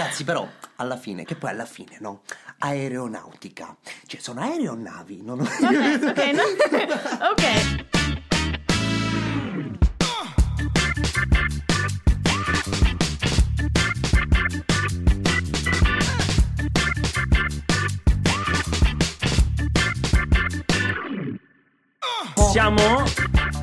ragazzi, però, alla fine, che poi alla fine, no? Aeronautica. Cioè, sono aeronavi, non... Ok, ok, no? ok. Siamo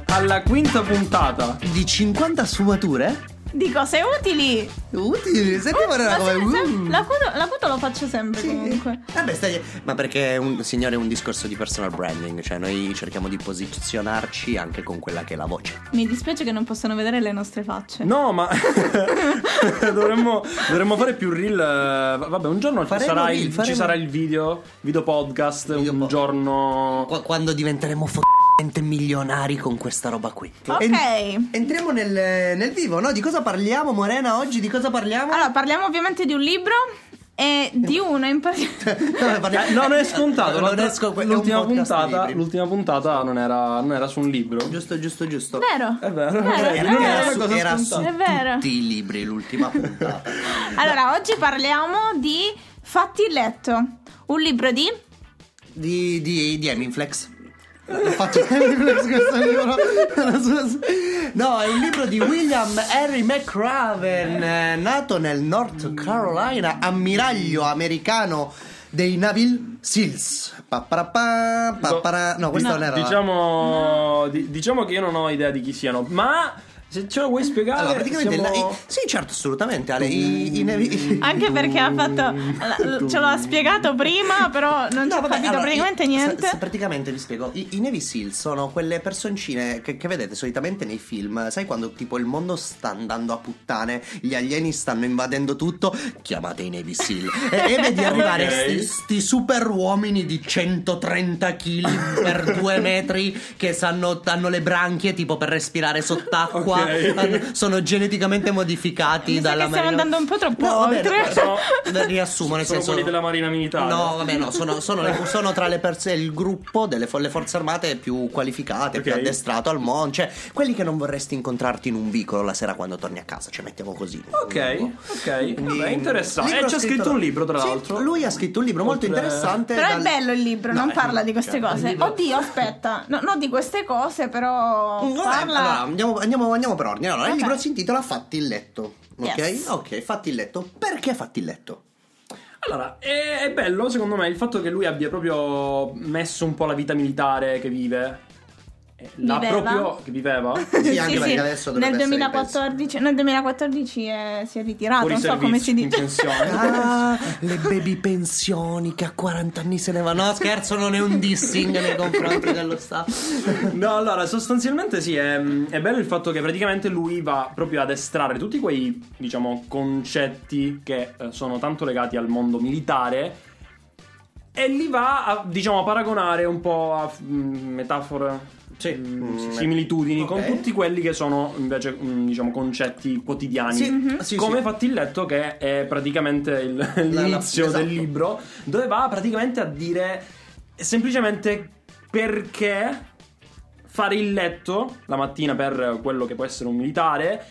alla quinta puntata. Di 50 sfumature? Di cose utili. Utili, senti Ma ora come... uh. l'acuto, l'acuto lo faccio sempre comunque. Vabbè, stai... Ma perché, un, signore, è un discorso di personal branding, cioè noi cerchiamo di posizionarci anche con quella che è la voce. Mi dispiace che non possano vedere le nostre facce. No, ma dovremmo, dovremmo fare più reel. eh, Vabbè, un giorno ci Faremo sarà, reel, il, faremo- ci sarà il video, video podcast. Video un po- giorno. Qu- quando diventeremo f***mente milionari con questa roba qui. Ok. En- entriamo nel, nel vivo, no? Di cosa parliamo, Morena, oggi? Di cosa parliamo? Allora, parliamo ovviamente di un libro e di uno in particolare. No, Eh, no, non è scontato. Non un l'ultima, puntata, l'ultima puntata non era, non era su un libro. Giusto, giusto, giusto. Vero? È vero, Vero, è non vero. era su, cosa era su vero. tutti i libri l'ultima puntata. Allora, oggi parliamo di Fatti il letto, un libro di di, di, di Hemingflex. L'ho fatto Hemingflex questo libro. No, è un libro di William Henry McRaven, eh, nato nel North Carolina, ammiraglio americano dei Navy Seals. Papparapà, pappara- No, questo non era. Diciamo, di- diciamo che io non ho idea di chi siano, ma se ce lo vuoi spiegare. Allora, praticamente siamo- i- Sì, certo, assolutamente. Ale, i, i Navy- Anche perché ha fatto. Ce l'ha spiegato prima, però non ci No, ho vabbè, capito allora, praticamente i- niente. se praticamente vi spiego. I, i Navy Seal sono quelle personcine che, che vedete solitamente nei film. Sai quando tipo il mondo sta andando a puttane, gli alieni stanno invadendo tutto? Chiamate i Navy Seal. e, e vedi arrivare Ok. sti, sti super uomini di 130 kg per 2 metri che sanno, hanno le branchie tipo per respirare sott'acqua. Ok. Hanno- Sono geneticamente modificati Mi dalla che stiamo marina- andando un po' troppo No, vabbè, oltre. no, Sono- no, riassumo nel sono senso quelli della Marina Militare. No, vabbè, no, sono, sono le- sono tra le persone, il gruppo delle fo- le forze armate più qualificate, più Ok. addestrato al mondo. Cioè, quelli che non vorresti incontrarti in un vicolo la sera quando torni a casa, cioè mettiamo così. Ok, ok. Vabbè, interessante. E c'ha scritto un libro, tra Sì, l'altro. lui ha scritto un libro molto Oltre- interessante. Però è dal- bello il libro, No, non è- parla di queste cioè, cose. Oddio, aspetta, no, non di queste cose, però vabbè, parla. allora, andiamo, andiamo, andiamo per ordine. Allora, Ok. il libro si intitola Fatti il letto. Ok? Yes. Ok, fatti il letto. Perché fatti il letto? Allora, è, è bello secondo me il fatto che lui abbia proprio messo un po' la vita militare che vive. Eh, L'ha Viveva? proprio. che viveva? Sì, anche perché adesso nel dovrebbe essere in 2014, nel 2014 è- si è ritirato, Fuori non so come si dice. pensione. Ah, le baby pensioni che a 40 anni se ne vanno. No, scherzo, non è un dissing nei confronti dello Stato. No, allora, sostanzialmente sì, è, è bello il fatto che praticamente lui va proprio ad estrarre tutti quei, diciamo, concetti che eh, sono tanto legati al mondo militare e li va a, diciamo, a paragonare un po' a mm, metafore, Sì. mm, Mm, similitudini ok. con tutti quelli che sono invece, mm, diciamo, concetti quotidiani. Sì, Mhm. sì, Come sì. fatti il letto, che è praticamente il- l'inizio esatto. del libro, dove va praticamente a dire semplicemente perché fare il letto la mattina per quello che può essere un militare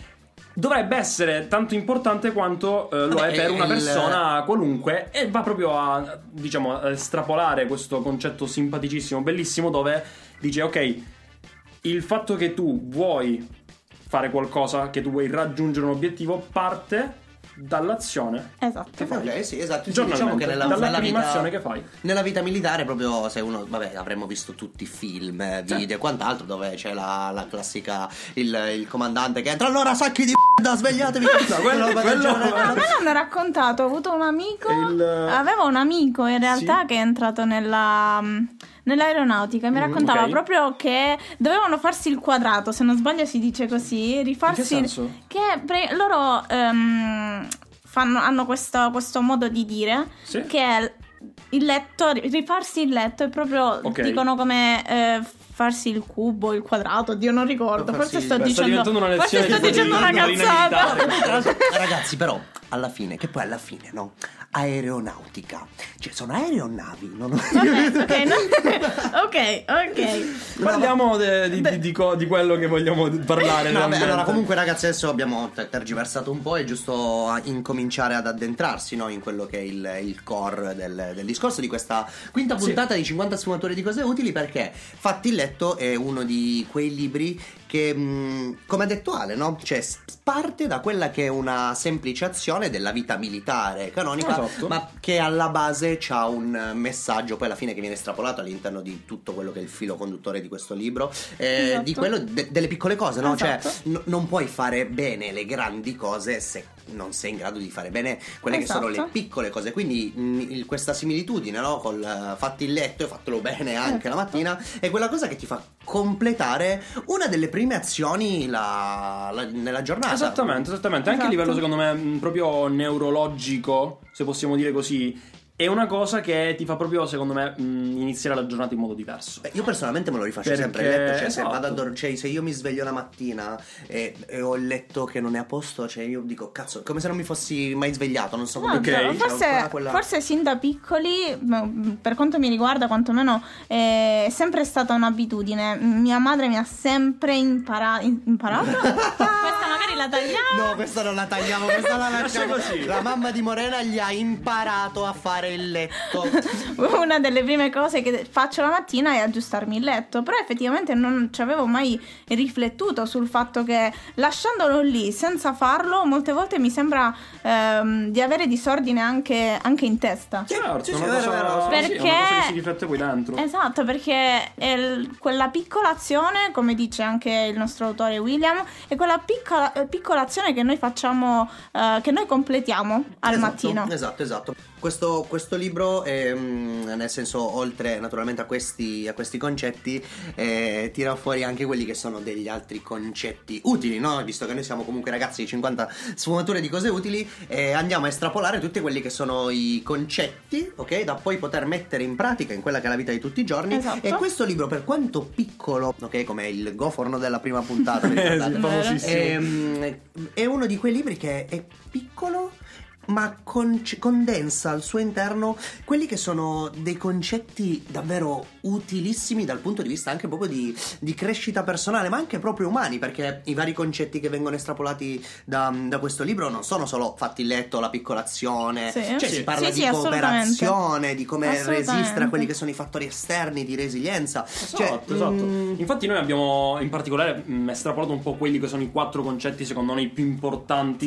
dovrebbe essere tanto importante quanto eh, lo Vabbè, è per una il- persona qualunque e va proprio a diciamo a estrapolare questo concetto simpaticissimo bellissimo dove dice ok il fatto che tu vuoi fare qualcosa che tu vuoi raggiungere un obiettivo parte dall'azione Esatto. che fai Ok, sì, esatto. Sì, diciamo che nella, dalla nella prima vita, azione che fai Nella vita militare, proprio se uno, vabbè, avremmo visto tutti i film, eh, video e quant'altro, dove c'è la, la classica, il, il comandante che entra, allora sacchi di merda, svegliatevi. No, quello- quello-. A me l'hanno raccontato, ho avuto un amico, Il- avevo un amico in realtà Sì. che è entrato nella, nell'aeronautica e mi Mm, raccontava ok. proprio che dovevano farsi il quadrato, se non sbaglio si dice così, rifarsi... In che senso? Che pre- loro ehm, fanno, hanno questo, questo modo di dire Sì. che è il letto, rifarsi il letto è proprio, Ok. dicono come... eh, farsi il cubo, il quadrato, Dio non ricordo, forse sto dicendo forse lezione sto dicendo una cazzata. Ragazzi, però, alla fine, che poi alla fine, no? Aeronautica. Cioè, sono aeronavi, non ho... Ok, ok, no? ok, ok. Parliamo de- di, di- di co- di quello che vogliamo parlare. No, beh, allora comunque ragazzi adesso abbiamo ter- tergiversato un po', è giusto a- incominciare ad addentrarsi no, in quello che è il, il core del, del discorso di questa quinta Sì. puntata di 50 sfumature di cose utili perché Fatti il letto è uno di quei libri che, mh, come ha detto Ale, no? cioè, parte da quella che è una semplice azione della vita militare canonica, Esatto. ma che alla base ha un messaggio poi alla fine che viene estrapolato all'interno di tutto quello che è il filo conduttore di questo libro, eh, Esatto. di quello de- delle piccole cose, no? Cioè, Esatto. n- non puoi fare bene le grandi cose se non sei in grado di fare bene quelle che sono le Esatto. piccole cose. Quindi mh, il- questa similitudine, no? Col eh, fatti il letto e fatelo bene anche Esatto. la mattina, è quella cosa che ti fa completare una delle prime azioni la- la- nella giornata. Esattamente, esattamente. Anche a Esatto. livello, secondo me, mh, proprio neurologico, se possiamo dire così, è una cosa che ti fa proprio, secondo me, mh, iniziare la giornata in modo diverso. Beh, io personalmente me lo rifaccio Perché- sempre il letto, cioè, se, esatto. vado a dor- cioè, se io mi sveglio la mattina e, e ho il letto che non è a posto, cioè io dico cazzo, come se non mi fossi mai svegliato, non so come Esatto, Ok. dire, c'è forse, quella- forse sin da piccoli, per quanto mi riguarda, quantomeno è sempre stata un'abitudine. Mia madre mi ha sempre impara- imparato. Questa magari la tagliamo. No, questa non la tagliamo, questa la Lascia lasciamo così. La mamma di Morena gli ha imparato a fare il letto. Una delle prime cose che faccio la mattina è aggiustarmi il letto. Però effettivamente non ci avevo mai riflettuto sul fatto che lasciandolo lì senza farlo, molte volte mi sembra ehm, di avere disordine anche, anche in testa. Certo, sì, sì, una vero, cosa, vero. sì, è una Perché- cosa che si riflette qui dentro. Esatto, perché è il- quella piccola azione, come dice anche il nostro autore William, è quella piccola, eh, piccola azione che noi facciamo, eh, che noi completiamo al Esatto, mattino. Esatto, esatto. Questo, questo libro, ehm, nel senso, oltre naturalmente a questi, a questi concetti, eh, tira fuori anche quelli che sono degli altri concetti utili, no? Visto che noi siamo comunque ragazzi di 50 sfumature di cose utili, eh, andiamo a estrapolare tutti quelli che sono i concetti, ok? Da poi poter mettere in pratica in quella che è la vita di tutti i giorni. Esatto. E questo libro, per quanto piccolo, ok? Come il goforno della prima puntata, Eh, sì, famosissimo. Ehm, è uno di quei libri che è piccolo ma con- condensa al suo interno quelli che sono dei concetti davvero utilissimi dal punto di vista anche proprio di, di crescita personale, ma anche proprio umani, perché i vari concetti che vengono estrapolati da, da questo libro non sono solo fatti il letto, la piccola azione, Sì. cioè Sì. si parla Sì, di cooperazione, di come resistere a quelli che sono i fattori esterni di resilienza. Esatto, Cioè, esatto. mm, Infatti noi abbiamo in particolare mh, estrapolato un po' quelli che sono i quattro concetti secondo noi più importanti.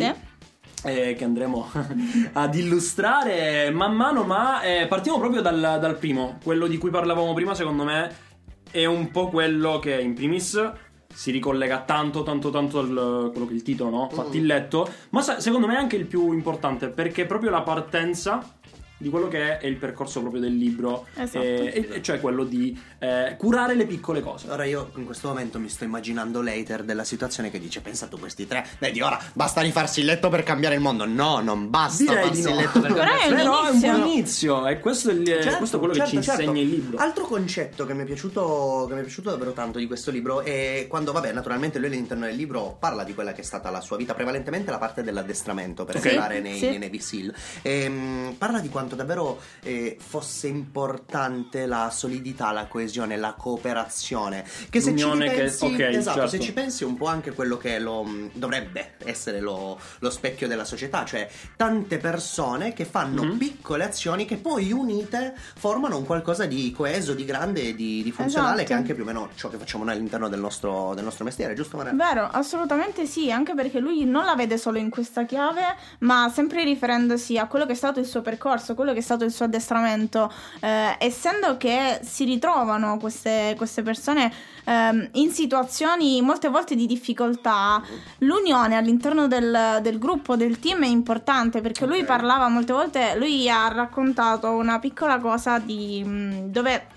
Eh, che andremo ad illustrare. Man mano, ma eh, partiamo proprio dal, dal primo, quello di cui parlavamo prima, secondo me è un po' quello che in primis si ricollega tanto, tanto, tanto al quello che il titolo, no? Fatti il letto, ma sa- secondo me è anche il più importante perché proprio la partenza di quello che è il percorso proprio del libro, Esatto. eh, e- e cioè quello di eh, curare le piccole cose. Ora io in questo momento mi sto immaginando l'hater della situazione che dice pensa tu questi tre, vedi ora basta rifarsi il letto per cambiare il mondo. No, non basta Direi farsi di no. il letto per Però cambiare è il un Però è un buon inizio e questo è, il- Certo, questo è quello certo, che ci certo. insegna il libro. Altro concetto che mi è piaciuto che mi è piaciuto davvero tanto di questo libro è quando, vabbè, naturalmente lui all'interno del libro parla di quella che è stata la sua vita, prevalentemente la parte dell'addestramento per Ok. entrare nei, Sì. nei Navy SEAL. Ehm, parla di quanto davvero eh, fosse importante la solidità, la coesione, la cooperazione. Che se ci L'unione che- pensi, ok, esatto, certo. se ci pensi un po' anche quello che lo, dovrebbe essere lo, lo specchio della società, cioè tante persone che fanno Mhm. piccole azioni che poi unite formano un qualcosa di coeso, di grande e di, di funzionale Esatto. che è anche più o meno ciò che facciamo noi all'interno del nostro, del nostro mestiere, giusto Maria? Vero, assolutamente sì, anche perché lui non la vede solo in questa chiave, ma sempre riferendosi a quello che è stato il suo percorso, quello che è stato il suo addestramento, eh, essendo che si ritrovano queste, queste persone ehm, in situazioni molte volte di difficoltà, l'unione all'interno del, del gruppo, del team è importante perché lui parlava molte volte, lui ha raccontato una piccola cosa di mh, dove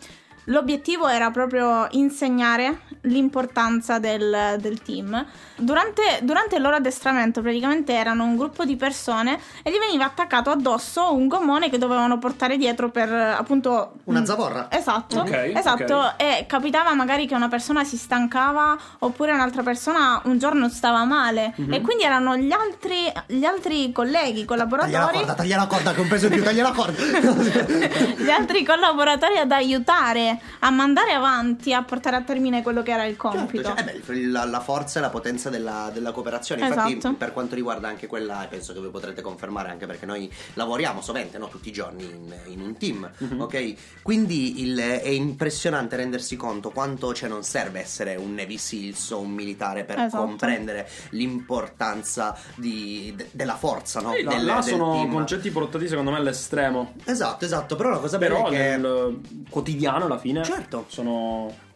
l'obiettivo era proprio insegnare l'importanza del, del team. Durante, durante, il loro addestramento praticamente erano un gruppo di persone e gli veniva attaccato addosso un gommone che dovevano portare dietro per appunto... Una zavorra. Esatto, Ok, esatto. ok. E capitava magari che una persona si stancava oppure un'altra persona un giorno stava male Mhm. e quindi erano gli altri, gli altri colleghi, Taglia la collaboratori... corda, taglia la corda che ho preso più, taglia la corda. gli altri collaboratori ad aiutare a mandare avanti, a portare a termine quello che era il compito. Certo, cioè, eh beh, la, la forza e la potenza della, della cooperazione. Infatti, Esatto. per quanto riguarda anche quella, penso che voi potrete confermare anche perché noi lavoriamo sovente, no? tutti i giorni in, in un team, Mhm. ok? Quindi il- è impressionante rendersi conto quanto cioè, non serve essere un Navy Seals o un militare per Esatto. comprendere l'importanza di- de- della forza, no? Sì, là, Del- là del sono team. concetti portati secondo me all'estremo. Esatto, esatto, però la cosa bella Però è che... nel quotidiano alla fine Certo. sono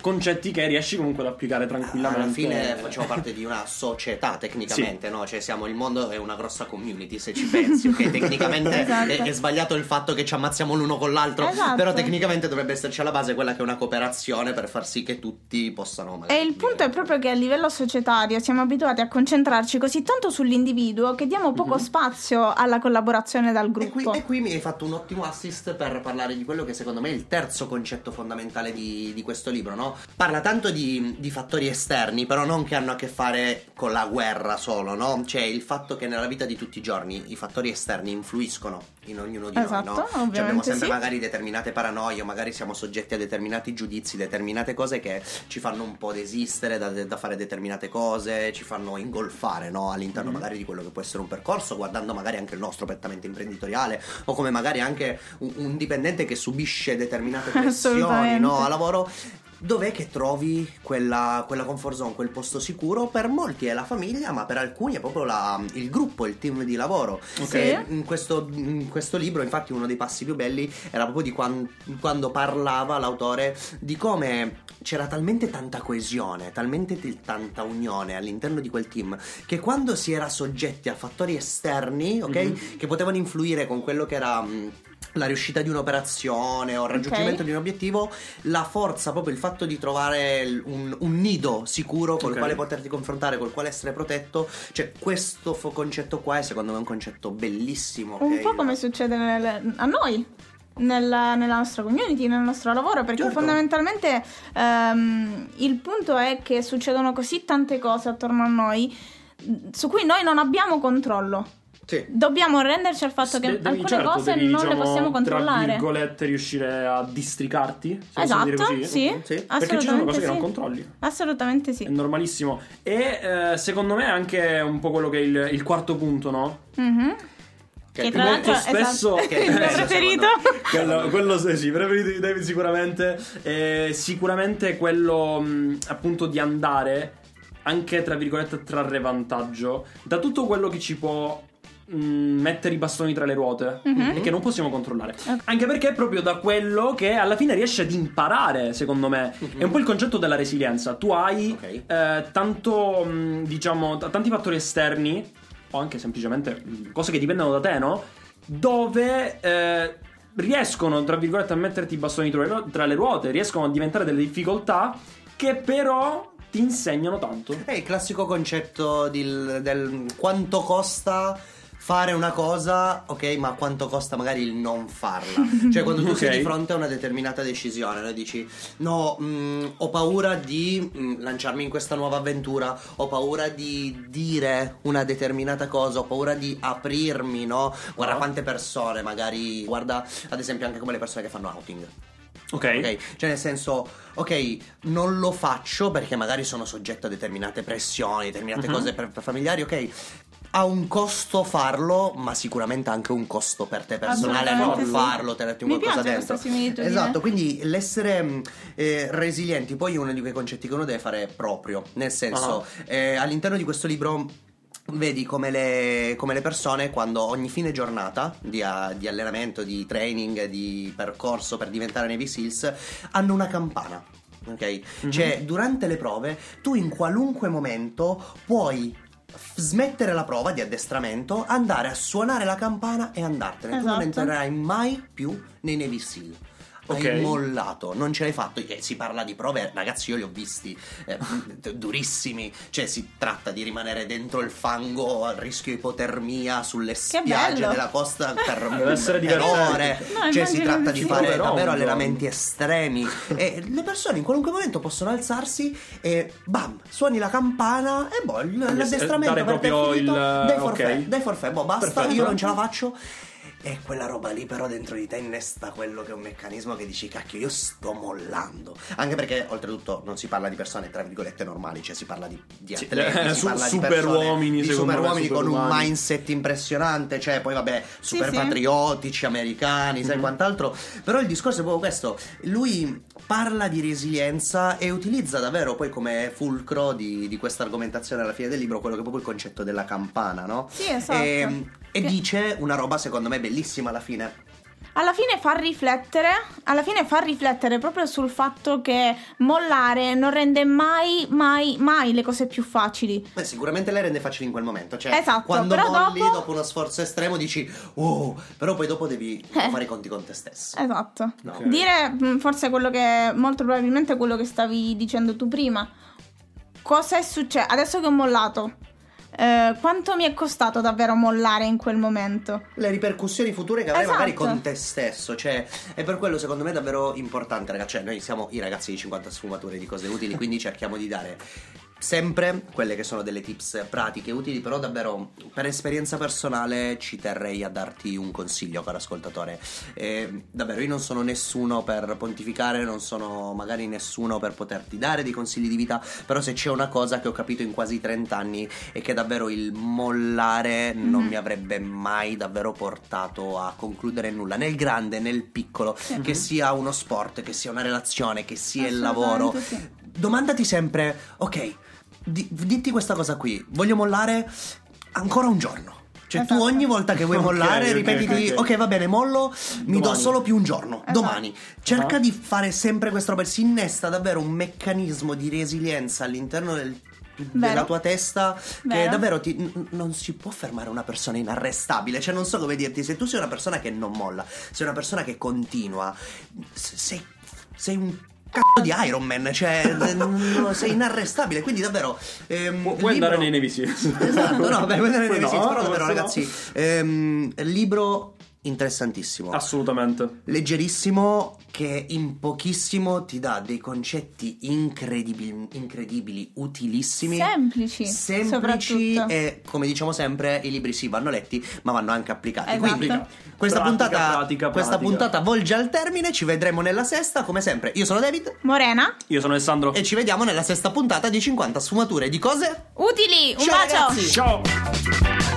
concetti che riesci comunque ad applicare tranquillamente. Alla fine facciamo parte di una società tecnicamente, no? Cioè siamo il mondo è una grossa community se ci pensi, ok? Tecnicamente Esatto. è, è sbagliato il fatto che ci ammazziamo l'uno con l'altro, Esatto. però tecnicamente dovrebbe esserci alla base quella che è una cooperazione per far sì che tutti possano magari E il punto è proprio che a livello societario siamo abituati a concentrarci così tanto sull'individuo che diamo poco spazio alla collaborazione dal Mhm. E qui, gruppo. e qui mi hai fatto un ottimo assist per parlare di quello che secondo me è il terzo concetto fondamentale di, di questo libro, no? Parla tanto di, di fattori esterni, però non che hanno a che fare con la guerra solo, no? Cioè il fatto che nella vita di tutti i giorni i fattori esterni influiscono in ognuno di Esatto, noi, no? Cioè abbiamo sempre sì. magari determinate paranoie, magari siamo soggetti a determinati giudizi, determinate cose che ci fanno un po' desistere da, da fare determinate cose, ci fanno ingolfare, no? All'interno magari di quello che può essere un percorso, guardando magari anche il nostro pettamento imprenditoriale o come magari anche un, un dipendente che subisce determinate pressioni no, a lavoro. Dov'è che trovi quella, quella comfort zone, quel posto sicuro? Per molti è la famiglia, ma per alcuni è proprio la- il gruppo, il team di lavoro. Ok. E in, questo, in questo libro, infatti, uno dei passi più belli era proprio di quan- quando parlava l'autore di come c'era talmente tanta coesione, talmente t- tanta unione all'interno di quel team, che quando si era soggetti a fattori esterni, ok, Mhm. che potevano influire con quello che era. La riuscita di un'operazione o il raggiungimento Ok. di un obiettivo, la forza, proprio il fatto di trovare un, un nido sicuro col Ok. quale poterti confrontare, col quale essere protetto, cioè questo fo- concetto qua è secondo me un concetto bellissimo. Un po' il- come succede nel- a noi. Nella, nella nostra community, nel nostro lavoro, perché Certo. fondamentalmente ehm, il punto è che succedono così tante cose attorno a noi su cui noi non abbiamo controllo. Sì. Dobbiamo renderci al fatto che De- devi- alcune certo, cose devi, non le diciamo, possiamo Tra controllare. virgolette, riuscire a districarti. se possiamo dire Esatto, così. sì, Sì. Perché ci sono cose che assolutamente non sì. controlli. Assolutamente sì. È normalissimo. E eh, secondo me anche un po' quello che è il, il quarto punto, no? Mhm. Che Che è tra molto spesso- esatto, che è il mio è preferito. quello, quello sì, sì, preferito di David sicuramente. E sicuramente quello mh, appunto di andare anche tra virgolette a trarre vantaggio da tutto quello che ci può mettere i bastoni tra le ruote Mhm. e che non possiamo controllare. Anche perché è proprio da quello che alla fine riesci ad imparare, secondo me. È un po' il concetto della resilienza. Tu hai Ok. eh, tanto, mh, diciamo, t- tanti fattori esterni o anche semplicemente mh, cose che dipendono da te, no? Dove eh, riescono, tra virgolette, a metterti i bastoni tra le, ru- tra le ruote, riescono a diventare delle difficoltà che però ti insegnano tanto. È il classico concetto del, del quanto costa fare una cosa, ok, ma quanto costa magari il non farla. Cioè, quando tu sei Ok. di fronte a una determinata decisione, no? dici: No, mh, ho paura di mh, lanciarmi in questa nuova avventura, ho paura di dire una determinata cosa, ho paura di aprirmi, no? Guarda No. quante persone, magari, guarda ad esempio anche come le persone che fanno outing. Ok. Ok, cioè nel senso, ok, non lo faccio perché magari sono soggetto a determinate pressioni, determinate Mhm. cose per, per familiari, ok. Ha un costo farlo, ma sicuramente anche un costo per te personale non farlo, tenerti Mi qualcosa dentro. Esatto, quindi l'essere mh, eh, resilienti poi è uno di quei concetti che uno deve fare proprio. Nel senso, Ah. eh, all'interno di questo libro vedi come le, come le persone quando ogni fine giornata di, a- di allenamento, di training, di percorso per diventare Navy Seals hanno una campana. Ok? Mhm. Cioè, durante le prove, tu in qualunque momento puoi smettere la prova di addestramento, andare a suonare la campana e andartene. Tu non Esatto. entrerai mai più nei Navy Seal. Ok. hai mollato, non ce l'hai fatto. E si parla di prove, ragazzi, io li ho visti eh, durissimi. Cioè, si tratta di rimanere dentro il fango al rischio ipotermia sulle spiagge bello. della costa per, essere per ore. No, cioè, si tratta di fare Però, davvero allenamenti estremi. E le persone in qualunque momento possono alzarsi e bam, suoni la campana e boh, il- l'addestramento dare per te è finito, il- dai forfè, ok. dai forfè, boh, basta, Perfetto. io non ce la faccio. E quella roba lì però dentro di te innesta quello che è un meccanismo che dici cacchio io sto mollando Anche perché oltretutto non si parla di persone tra virgolette normali Cioè si parla di, di Sì, atleti, eh, si su- parla di super persone, uomini, di secondo super me, uomini con un mindset impressionante Cioè poi vabbè super sì. patriottici americani Mhm. sai quant'altro Però il discorso è proprio questo Lui parla di resilienza e utilizza davvero poi come fulcro di, di questa argomentazione alla fine del libro Quello che è proprio il concetto della campana no? Sì, esatto. E, e Che- dice una roba secondo me bellissima alla fine Alla fine fa riflettere, alla fine fa riflettere proprio sul fatto che mollare non rende mai, mai, mai le cose più facili. Beh, sicuramente le rende facili in quel momento. Cioè, Esatto, quando però molli dopo- dopo... uno sforzo estremo dici, oh, però poi dopo devi Eh. fare i conti con te stesso. Esatto. No. Ok. Dire mh, forse quello che, molto probabilmente quello che stavi dicendo tu prima. Cosa è successo? Adesso che ho mollato, eh, quanto mi è costato davvero mollare in quel momento? Le ripercussioni future che avrai Esatto. magari con te stesso. Cioè, è per quello secondo me davvero importante, ragazzi. Cioè, noi siamo i ragazzi di 50 sfumature di cose utili, quindi cerchiamo di dare. Sempre quelle che sono delle tips pratiche utili, però davvero per esperienza personale ci terrei a darti un consiglio, caro ascoltatore. Eh, davvero, io non sono nessuno per pontificare, non sono magari nessuno per poterti dare dei consigli di vita, però se c'è una cosa che ho capito in quasi 30 anni è che davvero il mollare non Mhm. mi avrebbe mai davvero portato a concludere nulla, nel grande, nel piccolo, che sia uno sport, che sia una relazione, che sia il lavoro. Sì. Domandati sempre, ok, di- ditti questa cosa qui, voglio mollare ancora un giorno. Cioè tu Esatto. ogni volta che vuoi Ok, mollare ripetiti, ok. ok va bene, mollo, mi do Domani. solo più un giorno, Esatto. domani. Cerca Ah. di fare sempre questa roba, si innesta davvero un meccanismo di resilienza all'interno del- della tua testa che Vero. davvero ti- n- non si può fermare una persona inarrestabile, cioè non so come dirti, se tu sei una persona che non molla, sei una persona che continua, sei, sei un cazzo di Iron Man, cioè sei inarrestabile, quindi davvero ehm, Pu- puoi libro- andare nei Seals. Esatto, no, beh, puoi andare nei No, Navy Seals, però davvero no. ragazzi, ehm, libro interessantissimo. Assolutamente. Leggerissimo che in pochissimo ti dà dei concetti incredibili, incredibili utilissimi. Semplici, Semplici e come diciamo sempre i libri sì vanno letti ma vanno anche applicati. Esatto. Quindi questa, Pratica, puntata, pratica, questa pratica. puntata volge al termine, ci vedremo nella sesta come sempre. Io sono David Morena, Io sono Alessandro. e ci vediamo nella sesta puntata di 50 sfumature di cose utili, un Ciao, bacio! ragazzi. Ciao.